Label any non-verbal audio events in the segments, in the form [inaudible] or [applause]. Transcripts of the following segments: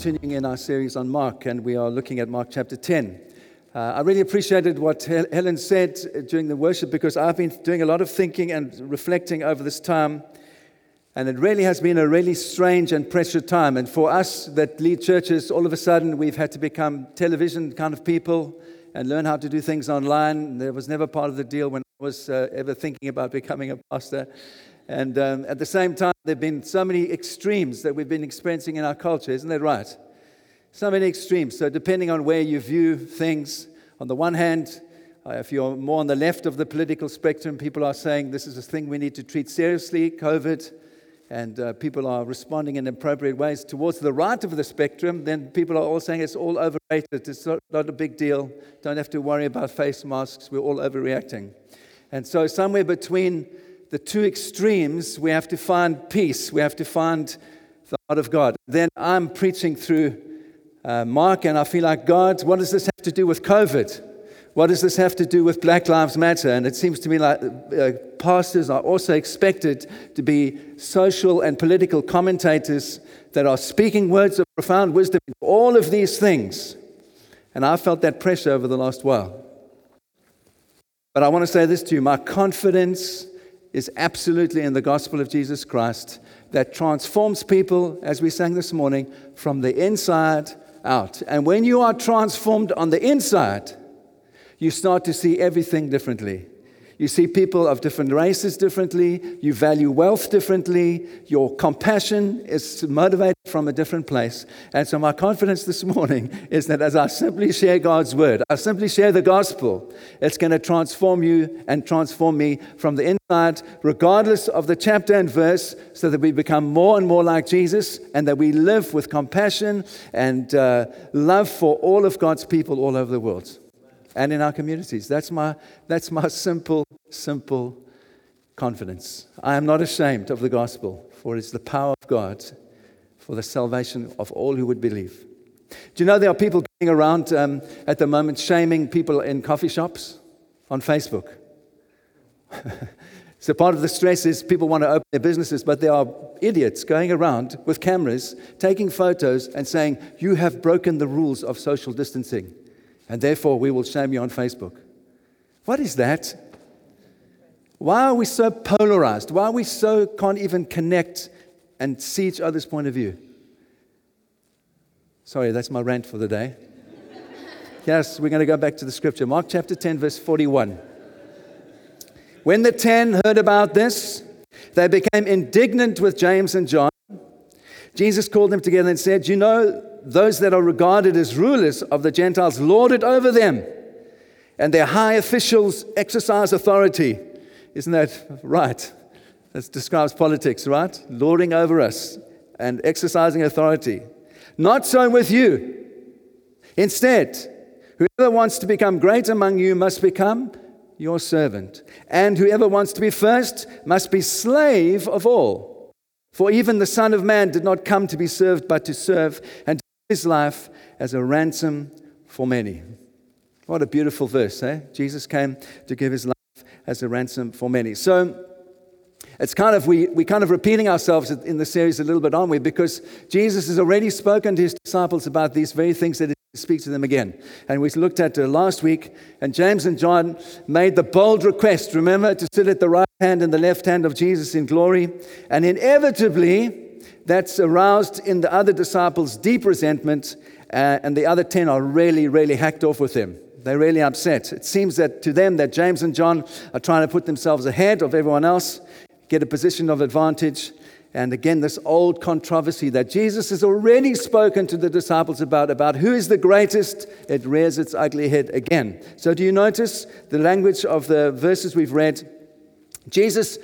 continuing in our series on Mark, and we are looking at Mark chapter 10. Uh, I really appreciated what Helen said during the worship because I've been doing a lot of thinking and reflecting over this time, and it really has been a really strange and precious time. And for us that lead churches, all of a sudden we've had to become television kind of people and learn how to do things online. That was never part of the deal when I was uh, ever thinking about becoming a pastor. And um, at the same time, there have been so many extremes that we've been experiencing in our culture, isn't that right? So many extremes. So, depending on where you view things, on the one hand, uh, if you're more on the left of the political spectrum, people are saying this is a thing we need to treat seriously, COVID, and uh, people are responding in appropriate ways. Towards the right of the spectrum, then people are all saying it's all overrated, it's not, not a big deal, don't have to worry about face masks, we're all overreacting. And so, somewhere between the two extremes, we have to find peace. We have to find the heart of God. Then I'm preaching through uh, Mark, and I feel like, God, what does this have to do with COVID? What does this have to do with Black Lives Matter? And it seems to me like uh, pastors are also expected to be social and political commentators that are speaking words of profound wisdom, in all of these things. And I felt that pressure over the last while. But I want to say this to you my confidence is absolutely in the gospel of Jesus Christ that transforms people, as we sang this morning, from the inside out. And when you are transformed on the inside, you start to see everything differently. You see people of different races differently. You value wealth differently. Your compassion is motivated from a different place. And so, my confidence this morning [laughs] is that as I simply share God's word, I simply share the gospel, it's going to transform you and transform me from the inside, regardless of the chapter and verse, so that we become more and more like Jesus and that we live with compassion and uh, love for all of God's people all over the world and in our communities. That's my, that's my simple, simple confidence. I am not ashamed of the gospel, for it is the power of God for the salvation of all who would believe. Do you know there are people going around um, at the moment shaming people in coffee shops on Facebook? [laughs] so part of the stress is people want to open their businesses, but there are idiots going around with cameras, taking photos, and saying, You have broken the rules of social distancing and therefore we will shame you on Facebook. What is that? Why are we so polarized? Why are we so can't even connect and see each other's point of view? Sorry, that's my rant for the day. yes, we're going to go back to the scripture. Mark chapter 10, verse 41. When the ten heard about this, they became indignant with James and John. Jesus called them together and said, You know those that are regarded as rulers of the Gentiles lord it over them, and their high officials exercise authority. Isn't that right? That describes politics, right? Lording over us and exercising authority. Not so with you. Instead, whoever wants to become great among you must become your servant, and whoever wants to be first must be slave of all. For even the Son of Man did not come to be served, but to serve and his life as a ransom for many. What a beautiful verse, eh? Jesus came to give his life as a ransom for many. So it's kind of, we, we kind of repeating ourselves in the series a little bit, aren't we? Because Jesus has already spoken to his disciples about these very things that he speaks to them again. And we looked at uh, last week, and James and John made the bold request, remember, to sit at the right hand and the left hand of Jesus in glory. And inevitably, that's aroused in the other disciples deep resentment, uh, and the other 10 are really, really hacked off with him. They're really upset. It seems that to them that James and John are trying to put themselves ahead of everyone else, get a position of advantage. And again, this old controversy that Jesus has already spoken to the disciples about, about who is the greatest, it rears its ugly head again. So, do you notice the language of the verses we've read? Jesus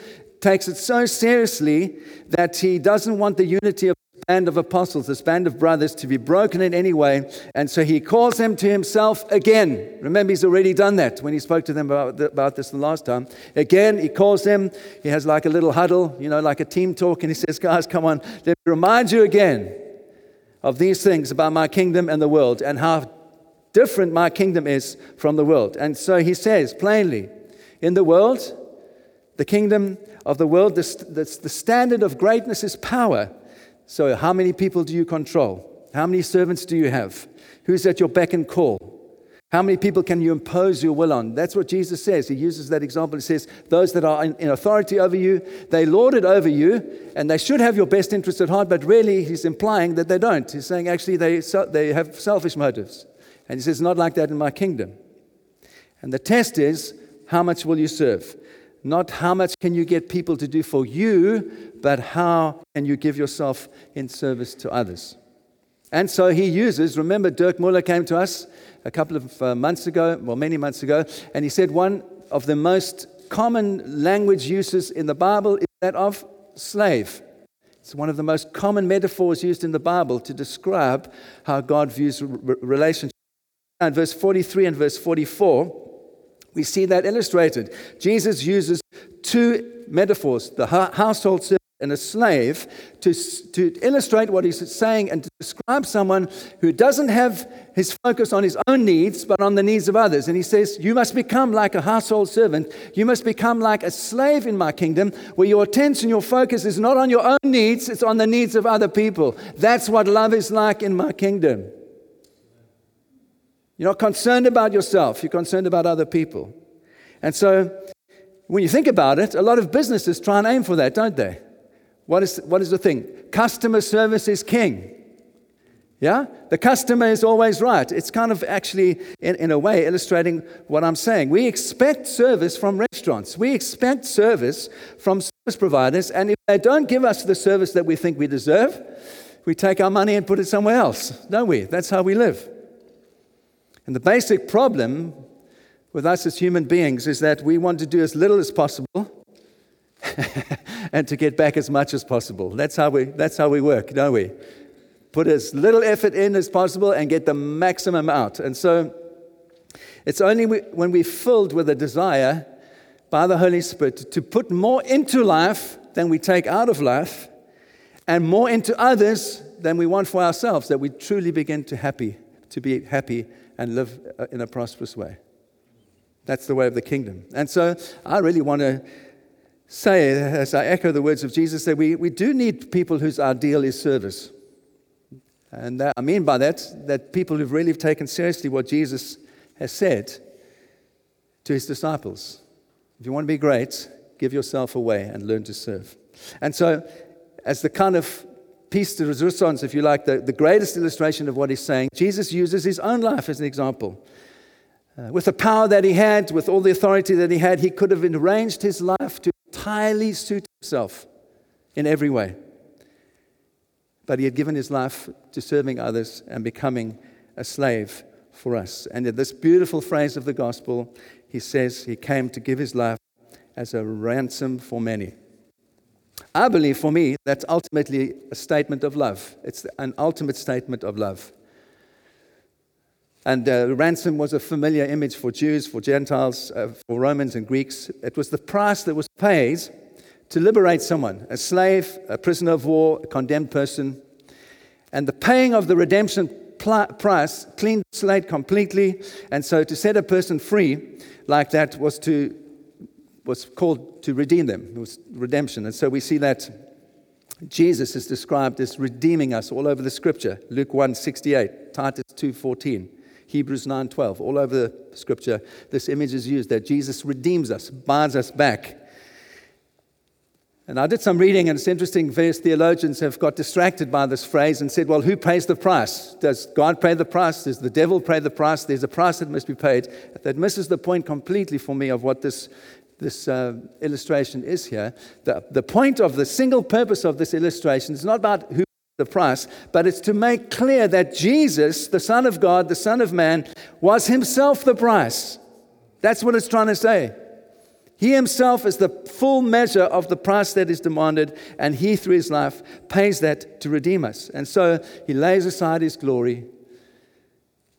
takes it so seriously that he doesn't want the unity of this band of apostles, this band of brothers, to be broken in any way. And so he calls them to himself again. Remember, he's already done that when he spoke to them about, about this the last time. Again, he calls them. He has like a little huddle, you know, like a team talk, and he says, Guys, come on, let me remind you again of these things about my kingdom and the world and how different my kingdom is from the world. And so he says plainly, in the world, the kingdom of the world, the, the, the standard of greatness is power. So, how many people do you control? How many servants do you have? Who's at your beck and call? How many people can you impose your will on? That's what Jesus says. He uses that example. He says, Those that are in, authority over you, they lord it over you, and they should have your best interest at heart, but really, he's implying that they don't. He's saying, actually, they, they have selfish motives. And he says, Not like that in my kingdom. And the test is, how much will you serve? Not how much can you get people to do for you, but how can you give yourself in service to others? And so he uses, remember, Dirk Muller came to us a couple of uh, months ago, well, many months ago, and he said one of the most common language uses in the Bible is that of slave. It's one of the most common metaphors used in the Bible to describe how God views relationships. In verse 43 and verse 44, we see that illustrated. Jesus uses two metaphors the household servant and a slave to, to illustrate what he's saying and to describe someone who doesn't have his focus on his own needs but on the needs of others. And he says, You must become like a household servant. You must become like a slave in my kingdom where your attention, your focus is not on your own needs, it's on the needs of other people. That's what love is like in my kingdom. You're not concerned about yourself, you're concerned about other people. And so, when you think about it, a lot of businesses try and aim for that, don't they? What is, what is the thing? Customer service is king. Yeah? The customer is always right. It's kind of actually, in, in a way, illustrating what I'm saying. We expect service from restaurants, we expect service from service providers, and if they don't give us the service that we think we deserve, we take our money and put it somewhere else, don't we? That's how we live. And the basic problem with us as human beings is that we want to do as little as possible [laughs] and to get back as much as possible. That's how we, that's how we work, don't we? Put as little effort in as possible and get the maximum out. And so it's only when we're filled with a desire by the Holy Spirit to put more into life than we take out of life and more into others than we want for ourselves that we truly begin to happy to be happy and live uh, in a prosperous way. That's the way of the kingdom. And so I really want to say, as I echo the words of Jesus, that we, we do need people whose ideal is service. And that, I mean by that, that people who've really taken seriously what Jesus has said to his disciples. If you want to be great, give yourself away and learn to serve. And so, as the kind of piece de resistance, if you like, the, the greatest illustration of what he's saying, Jesus uses his own life as an example. Uh, with the power that he had, with all the authority that he had, he could have arranged his life to entirely suit himself in every way. But he had given his life to serving others and becoming a slave for us. And in this beautiful phrase of the gospel, he says he came to give his life as a ransom for many. I believe for me, that's ultimately a statement of love. It's an ultimate statement of love. And uh, ransom was a familiar image for Jews, for Gentiles, uh, for Romans and Greeks. It was the price that was paid to liberate someone a slave, a prisoner of war, a condemned person. And the paying of the redemption pl- price cleaned the slate completely. And so to set a person free like that was, to, was called to redeem them. It was redemption. And so we see that Jesus is described as redeeming us all over the scripture. Luke 1 68, Titus 2 14. Hebrews 9:12. All over the scripture, this image is used that Jesus redeems us, buys us back. And I did some reading, and it's interesting. Various theologians have got distracted by this phrase and said, well, who pays the price? Does God pay the price? Does the devil pay the price? There's a price that must be paid. That misses the point completely for me of what this, this uh, illustration is here. The, the point of the single purpose of this illustration is not about who the price, but it's to make clear that Jesus, the Son of God, the Son of Man, was himself the price. That's what it's trying to say. He himself is the full measure of the price that is demanded, and he, through his life, pays that to redeem us. And so he lays aside his glory.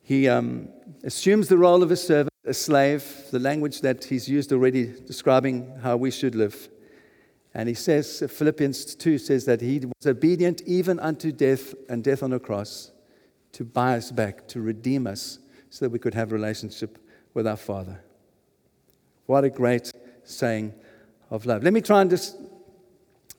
He um, assumes the role of a servant, a slave, the language that he's used already describing how we should live. And he says, Philippians 2 says that he was obedient even unto death and death on a cross to buy us back, to redeem us, so that we could have a relationship with our Father. What a great saying of love. Let me try and just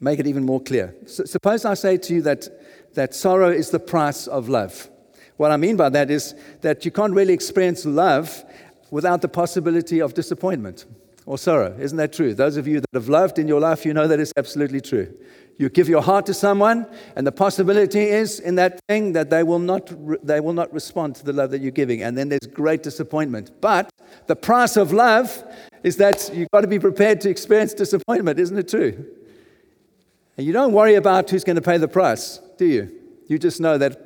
make it even more clear. S- suppose I say to you that, that sorrow is the price of love. What I mean by that is that you can't really experience love without the possibility of disappointment or sorrow. Isn't that true? Those of you that have loved in your life, you know that is absolutely true. You give your heart to someone, and the possibility is in that thing that they will not, they will not respond to the love that you're giving. And then there's great disappointment. But the price of love is that you've got to be prepared to experience disappointment. Isn't it true? And you don't worry about who's going to pay the price, do you? You just know that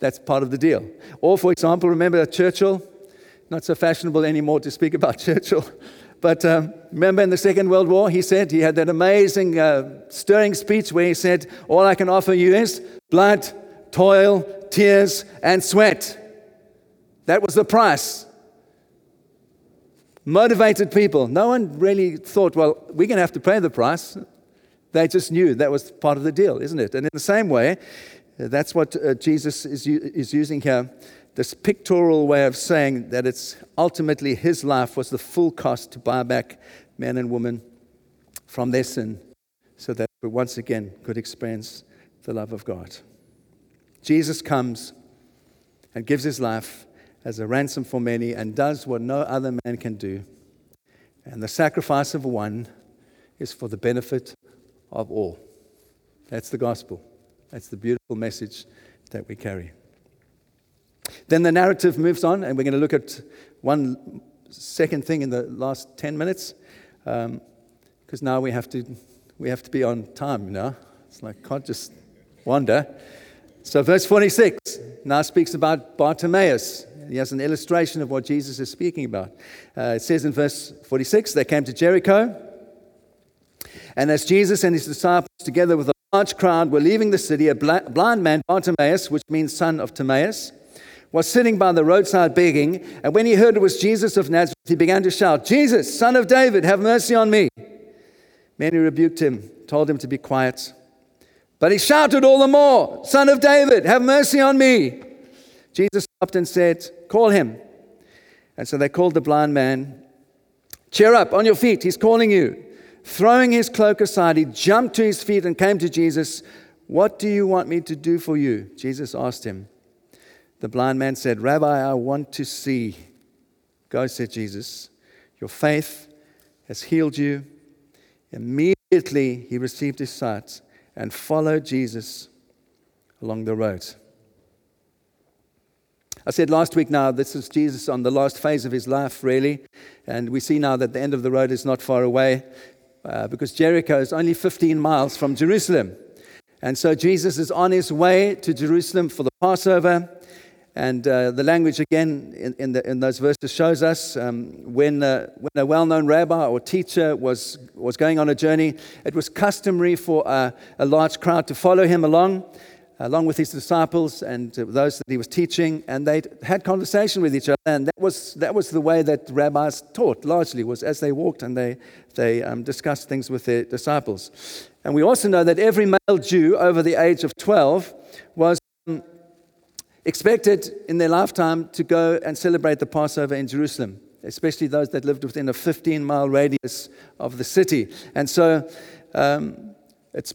that's part of the deal. Or, for example, remember Churchill? Not so fashionable anymore to speak about [laughs] Churchill. But um, remember in the Second World War, he said, he had that amazing, uh, stirring speech where he said, All I can offer you is blood, toil, tears, and sweat. That was the price. Motivated people. No one really thought, well, we're going to have to pay the price. They just knew that was part of the deal, isn't it? And in the same way, that's what uh, Jesus is, is using here this pictorial way of saying that it's ultimately his life was the full cost to buy back men and women from their sin so that we once again could experience the love of God. Jesus comes and gives his life as a ransom for many and does what no other man can do. And the sacrifice of one is for the benefit of all. That's the gospel. That's the beautiful message that we carry. Then the narrative moves on, and we're going to look at one second thing in the last 10 minutes, because um, now we have, to, we have to be on time, you know? It's like, can't just wander. So, verse 46 now speaks about Bartimaeus. He has an illustration of what Jesus is speaking about. Uh, it says in verse 46 they came to Jericho, and as Jesus and his disciples, together with a large crowd, were leaving the city, a blind man, Bartimaeus, which means son of Timaeus, was sitting by the roadside begging, and when he heard it was Jesus of Nazareth, he began to shout, Jesus, son of David, have mercy on me. Many rebuked him, told him to be quiet. But he shouted all the more, Son of David, have mercy on me. Jesus stopped and said, Call him. And so they called the blind man. Cheer up, on your feet, he's calling you. Throwing his cloak aside, he jumped to his feet and came to Jesus. What do you want me to do for you? Jesus asked him. The blind man said, Rabbi, I want to see. Go, said Jesus. Your faith has healed you. Immediately he received his sight and followed Jesus along the road. I said last week now, this is Jesus on the last phase of his life, really. And we see now that the end of the road is not far away uh, because Jericho is only 15 miles from Jerusalem. And so Jesus is on his way to Jerusalem for the Passover. And uh, the language, again, in, in, the, in, those verses shows us um, when, uh, when a well known rabbi or teacher was, was going on a journey, it was customary for a, a large crowd to follow him along, along with his disciples and those that he was teaching. And they had conversation with each other. And that was, that was the way that rabbis taught, largely, was as they walked and they, they um, discussed things with their disciples. And we also know that every male Jew over the age of 12 was. Expected in their lifetime to go and celebrate the Passover in Jerusalem, especially those that lived within a 15 mile radius of the city. And so um, it's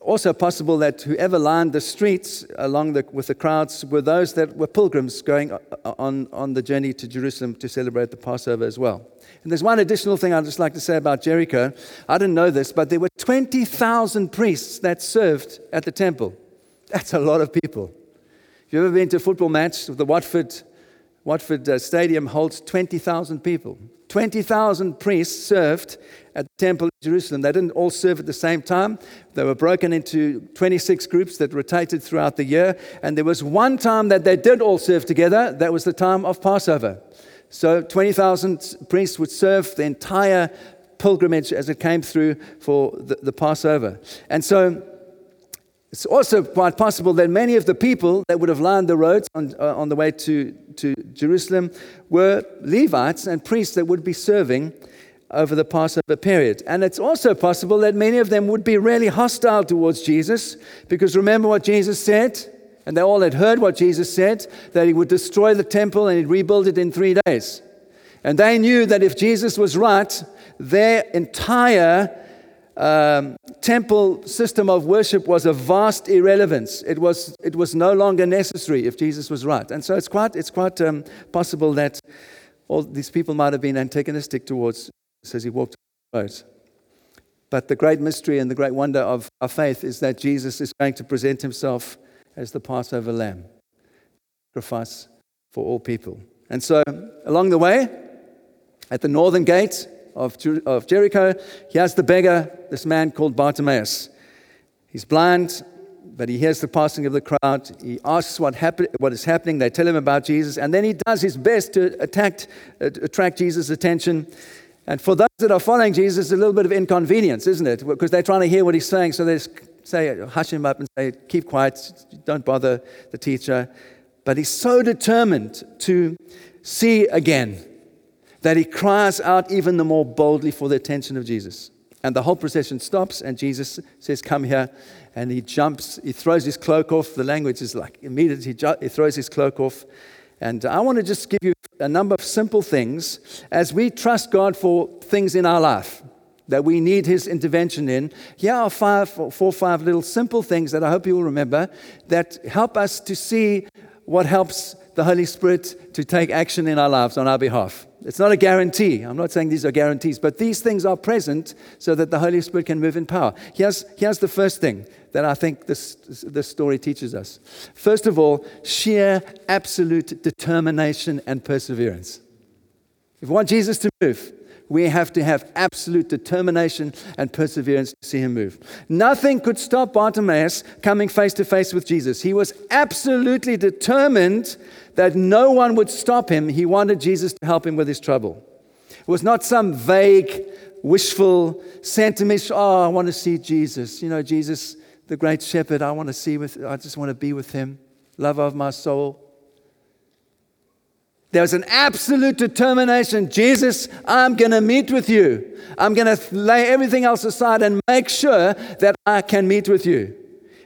also possible that whoever lined the streets along the, with the crowds were those that were pilgrims going on, on the journey to Jerusalem to celebrate the Passover as well. And there's one additional thing I'd just like to say about Jericho. I didn't know this, but there were 20,000 priests that served at the temple. That's a lot of people. You ever been to a football match? The Watford, Watford uh, Stadium holds 20,000 people. 20,000 priests served at the temple in Jerusalem. They didn't all serve at the same time. They were broken into 26 groups that rotated throughout the year. And there was one time that they did all serve together. That was the time of Passover. So 20,000 priests would serve the entire pilgrimage as it came through for the, the Passover. And so it's also quite possible that many of the people that would have lined the roads on, uh, on the way to, to Jerusalem were Levites and priests that would be serving over the Passover period. And it's also possible that many of them would be really hostile towards Jesus because remember what Jesus said? And they all had heard what Jesus said that he would destroy the temple and he'd rebuild it in three days. And they knew that if Jesus was right, their entire um, temple system of worship was a vast irrelevance. It was, it was no longer necessary if Jesus was right. And so it's quite, it's quite um, possible that all these people might have been antagonistic towards as he walked the road. But the great mystery and the great wonder of our faith is that Jesus is going to present himself as the Passover lamb, sacrifice for all people. And so, along the way, at the northern gate of, of Jericho, he has the beggar, this man called Bartimaeus. He's blind, but he hears the passing of the crowd. He asks what, happen, what is happening. They tell him about Jesus, and then he does his best to attack, uh, attract Jesus' attention. And for those that are following Jesus, it's a little bit of inconvenience, isn't it? Because they're trying to hear what he's saying, so they say, hush him up and say, keep quiet, don't bother the teacher. But he's so determined to see again that he cries out even the more boldly for the attention of Jesus. And the whole procession stops, and Jesus says, Come here. And he jumps, he throws his cloak off. The language is like immediately, he, throws his cloak off. And I want to just give you a number of simple things as we trust God for things in our life that we need His intervention in. Here are five, four or five little simple things that I hope you will remember that help us to see what helps the Holy Spirit to take action in our lives on our behalf. It's not a guarantee. I'm not saying these are guarantees, but these things are present so that the Holy Spirit can move in power. Here's, here's the first thing that I think this, this story teaches us. First of all, sheer absolute determination and perseverance. If we want Jesus to move, we have to have absolute determination and perseverance to see him move. Nothing could stop Bartimaeus coming face to face with Jesus. He was absolutely determined that no one would stop him. He wanted Jesus to help him with his trouble. It was not some vague, wishful sentiment, oh, I want to see Jesus. You know, Jesus, the great shepherd, I want to see with, I just want to be with him. Love of my soul. There was an absolute determination Jesus, I'm going to meet with you. I'm going to lay everything else aside and make sure that I can meet with you.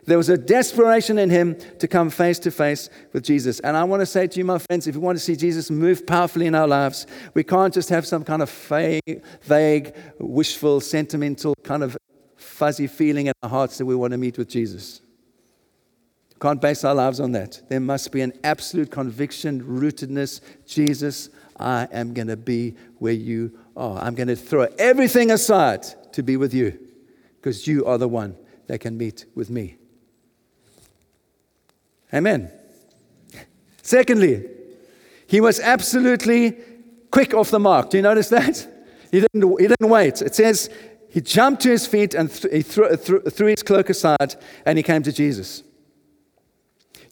There was a desperation in him to come face to face with Jesus. And I want to say to you, my friends, if you want to see Jesus move powerfully in our lives, we can't just have some kind of vague, wishful, sentimental, kind of fuzzy feeling in our hearts that we want to meet with Jesus. Can't base our lives on that. There must be an absolute conviction, rootedness. Jesus, I am going to be where you are. I'm going to throw everything aside to be with you because you are the one that can meet with me. Amen. Secondly, he was absolutely quick off the mark. Do you notice that? He didn't, he didn't wait. It says he jumped to his feet and th- he threw, threw, threw his cloak aside and he came to Jesus.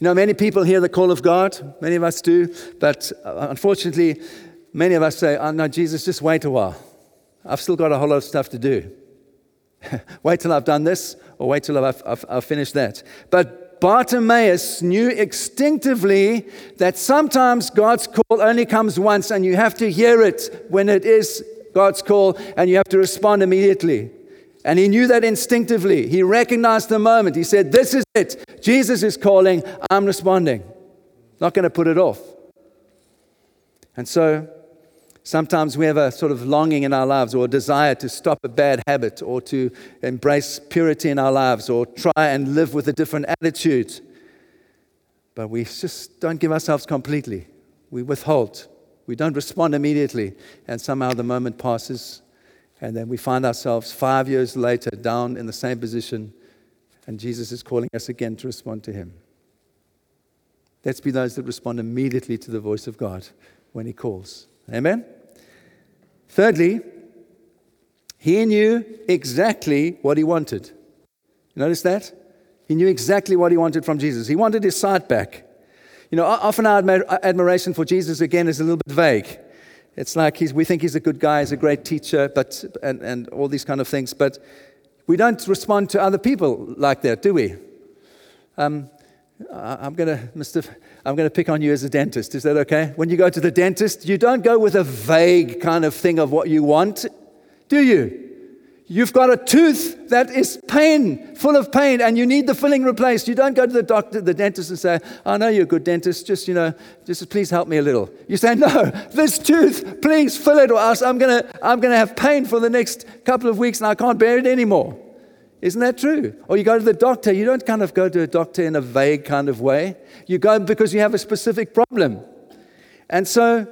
You know, many people hear the call of God, many of us do, but uh, unfortunately, many of us say, oh, no, Jesus, just wait a while. I've still got a whole lot of stuff to do. [laughs] wait till I've done this, or wait till I've, I've, I've finished that. But Bartimaeus knew instinctively that sometimes God's call only comes once and you have to hear it when it is God's call and you have to respond immediately. And he knew that instinctively. He recognized the moment. He said, This is it. Jesus is calling. I'm responding. Not going to put it off. And so Sometimes we have a sort of longing in our lives or a desire to stop a bad habit or to embrace purity in our lives or try and live with a different attitude. But we just don't give ourselves completely. We withhold. We don't respond immediately. And somehow the moment passes, and then we find ourselves five years later down in the same position, and Jesus is calling us again to respond to Him. Let's be those that respond immediately to the voice of God when He calls. Amen? Thirdly, he knew exactly what he wanted. You notice that? He knew exactly what he wanted from Jesus. He wanted his sight back. You know, often our admiration for Jesus, again, is a little bit vague. It's like we think he's a good guy, he's a great teacher, but, and, and all these kind of things, but we don't respond to other people like that, do we? Um, I'm going to, Mr. I'm going to pick on you as a dentist. Is that okay? When you go to the dentist, you don't go with a vague kind of thing of what you want, do you? You've got a tooth that is pain, full of pain, and you need the filling replaced. You don't go to the doctor, the dentist, and say, I know you're a good dentist, just, you know, just please help me a little. You say, No, this tooth, please fill it, or else I'm going to I'm going to have pain for the next couple of weeks and I can't bear it anymore. Isn't that true? Or you go to the doctor, you don't kind of go to a doctor in a vague kind of way. You go because you have a specific problem. And so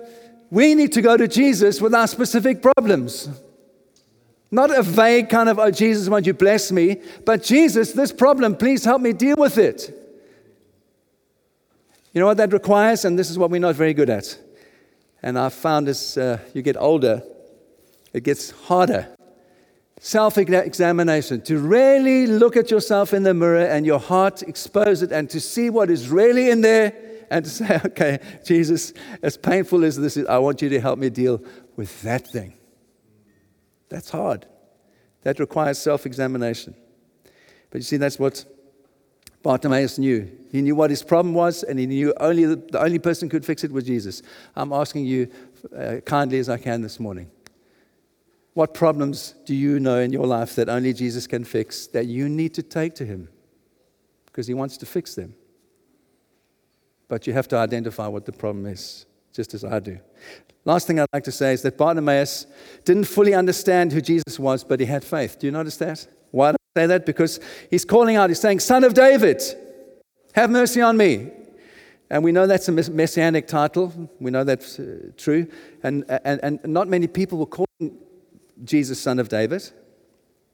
we need to go to Jesus with our specific problems. Not a vague kind of, oh, Jesus, won't you bless me? But Jesus, this problem, please help me deal with it. You know what that requires? And this is what we're not very good at. And I've found as uh, you get older, it gets harder. Self examination, to really look at yourself in the mirror and your heart expose it and to see what is really in there and to say, [laughs] okay, Jesus, as painful as this is, I want you to help me deal with that thing. That's hard. That requires self examination. But you see, that's what Bartimaeus knew. He knew what his problem was, and he knew only the, only person could fix it was Jesus. I'm asking you, uh, kindly as I can this morning, what problems do you know in your life that only Jesus can fix that you need to take to him? Because he wants to fix them. But you have to identify what the problem is, just as I do. Last thing I'd like to say is that Bartimaeus didn't fully understand who Jesus was, but he had faith. Do you notice that? Why do I say that? Because he's calling out, he's saying, Son of David, have mercy on me. And we know that's a messianic title. We know that's uh, true. And, and, and not many people were calling Jesus Son of David.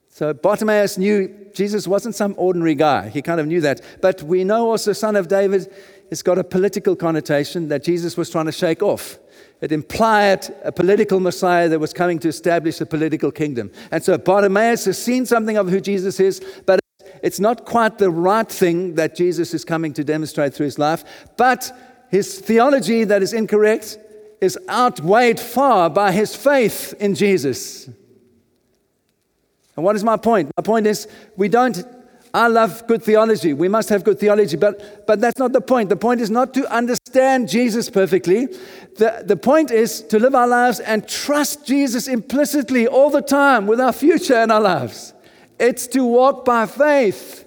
So Bartimaeus knew Jesus wasn't some ordinary guy. He kind of knew that. But we know also Son of David, it's got a political connotation that Jesus was trying to shake off. It implied a political Messiah that was coming to establish a political kingdom. And so Bartimaeus has seen something of who Jesus is, but it's not quite the right thing that Jesus is coming to demonstrate through his life. But his theology that is incorrect is outweighed far by his faith in Jesus. And what is my point? My point is we don't I love good theology. We must have good theology, but, but that's not the point. The point is not to understand Jesus perfectly. The, the point is to live our lives and trust Jesus implicitly all the time with our future and our lives. It's to walk by faith.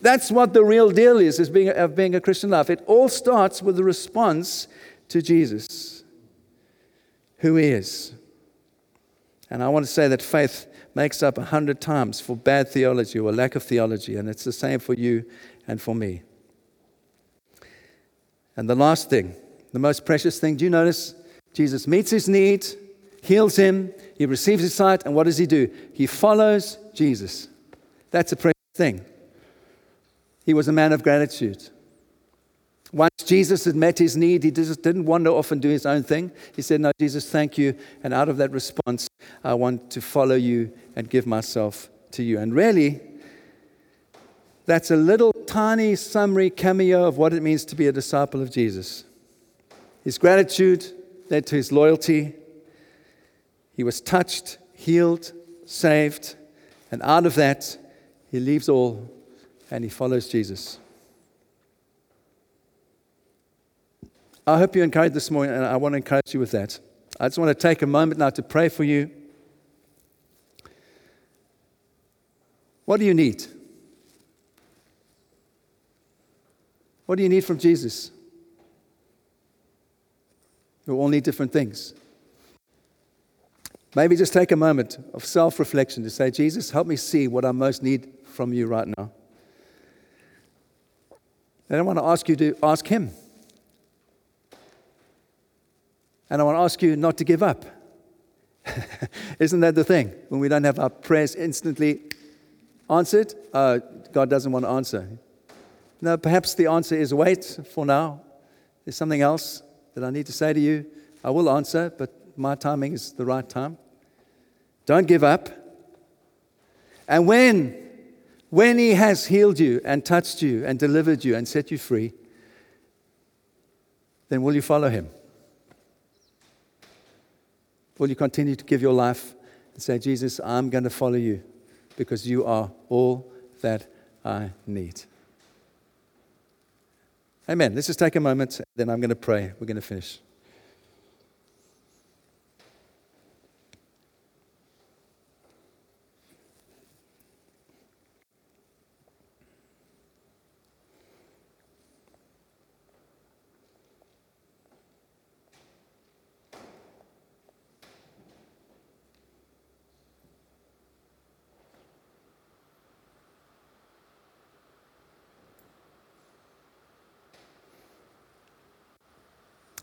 That's what the real deal is, is being, of being a Christian life. It all starts with the response to Jesus, who he is. And I want to say that faith makes up a hundred times for bad theology or lack of theology, and it's the same for you and for me. And the last thing, the most precious thing, do you notice? Jesus meets his need, heals him, he receives his sight, and what does he do? He follows Jesus. That's a precious thing. He was a man of gratitude. Once Jesus had met his need, he just didn't wander off and do his own thing. He said, No, Jesus, thank you. And out of that response, I want to follow you and give myself to you. And really, that's a little tiny summary cameo of what it means to be a disciple of Jesus. His gratitude led to his loyalty. He was touched, healed, saved. And out of that, he leaves all and he follows Jesus. I hope you're encouraged this morning, and I want to encourage you with that. I just want to take a moment now to pray for you. What do you need? What do you need from Jesus? We all need different things. Maybe just take a moment of self reflection to say, Jesus, help me see what I most need from you right now. And I want to ask you to ask Him. And I want to ask you not to give up. [laughs] Isn't that the thing? When we don't have our prayers instantly answered, uh, God doesn't want to answer. No, perhaps the answer is wait for now. There's something else that I need to say to you. I will answer, but my timing is the right time. Don't give up. And when, when He has healed you and touched you and delivered you and set you free, then will you follow Him? Will you continue to give your life and say, Jesus, I'm going to follow you because you are all that I need? Amen. Let's just take a moment, then I'm going to pray. We're going to finish.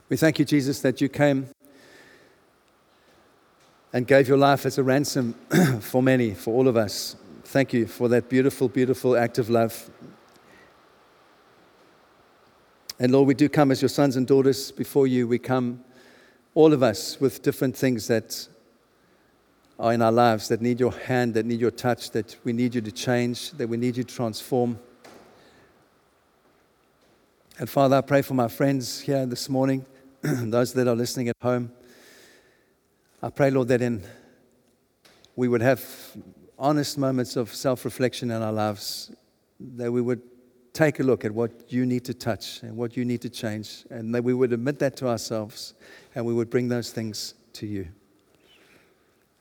We thank you, Jesus, that you came and gave your life as a ransom [clears throat] for many, for all of us. Thank you for that beautiful, beautiful act of love. And Lord, we do come as your sons and daughters before you. We come, all of us, with different things that are in our lives that need your hand, that need your touch, that we need you to change, that we need you to transform. And Father, I pray for my friends here this morning, [clears throat] those that are listening at home. I pray, Lord, that in we would have honest moments of self reflection in our lives, that we would take a look at what you need to touch and what you need to change, and that we would admit that to ourselves and we would bring those things to you.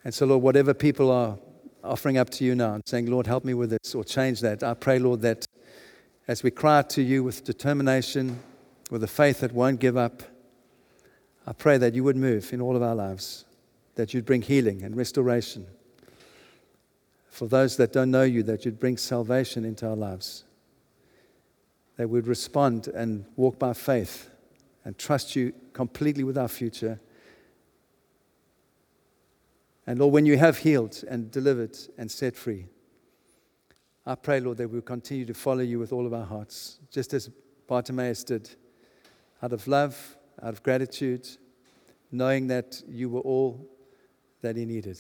And so, Lord, whatever people are offering up to you now and saying, Lord, help me with this or change that, I pray, Lord, that as we cry out to you with determination, with a faith that won't give up, I pray that you would move in all of our lives, that you'd bring healing and restoration. For those that don't know you, that you'd bring salvation into our lives. That we'd respond and walk by faith and trust you completely with our future and Lord, when you have healed and delivered and set free, I pray, Lord, that we'll continue to follow you with all of our hearts, just as Bartimaeus did, out of love, out of gratitude, knowing that you were all that he needed.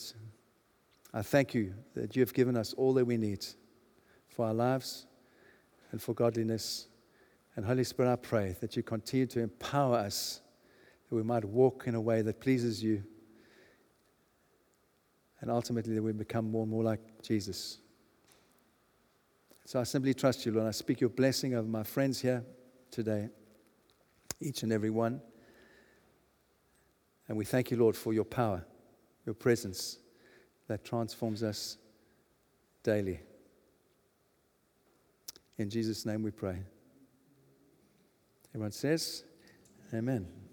I thank you that you have given us all that we need for our lives and for godliness. And Holy Spirit, I pray that you continue to empower us that we might walk in a way that pleases you and ultimately that we become more and more like Jesus. So I simply trust you, Lord. I speak your blessing over my friends here today, each and every one. And we thank you, Lord, for your power, your presence that transforms us daily. In Jesus' name we pray. Everyone says, Amen.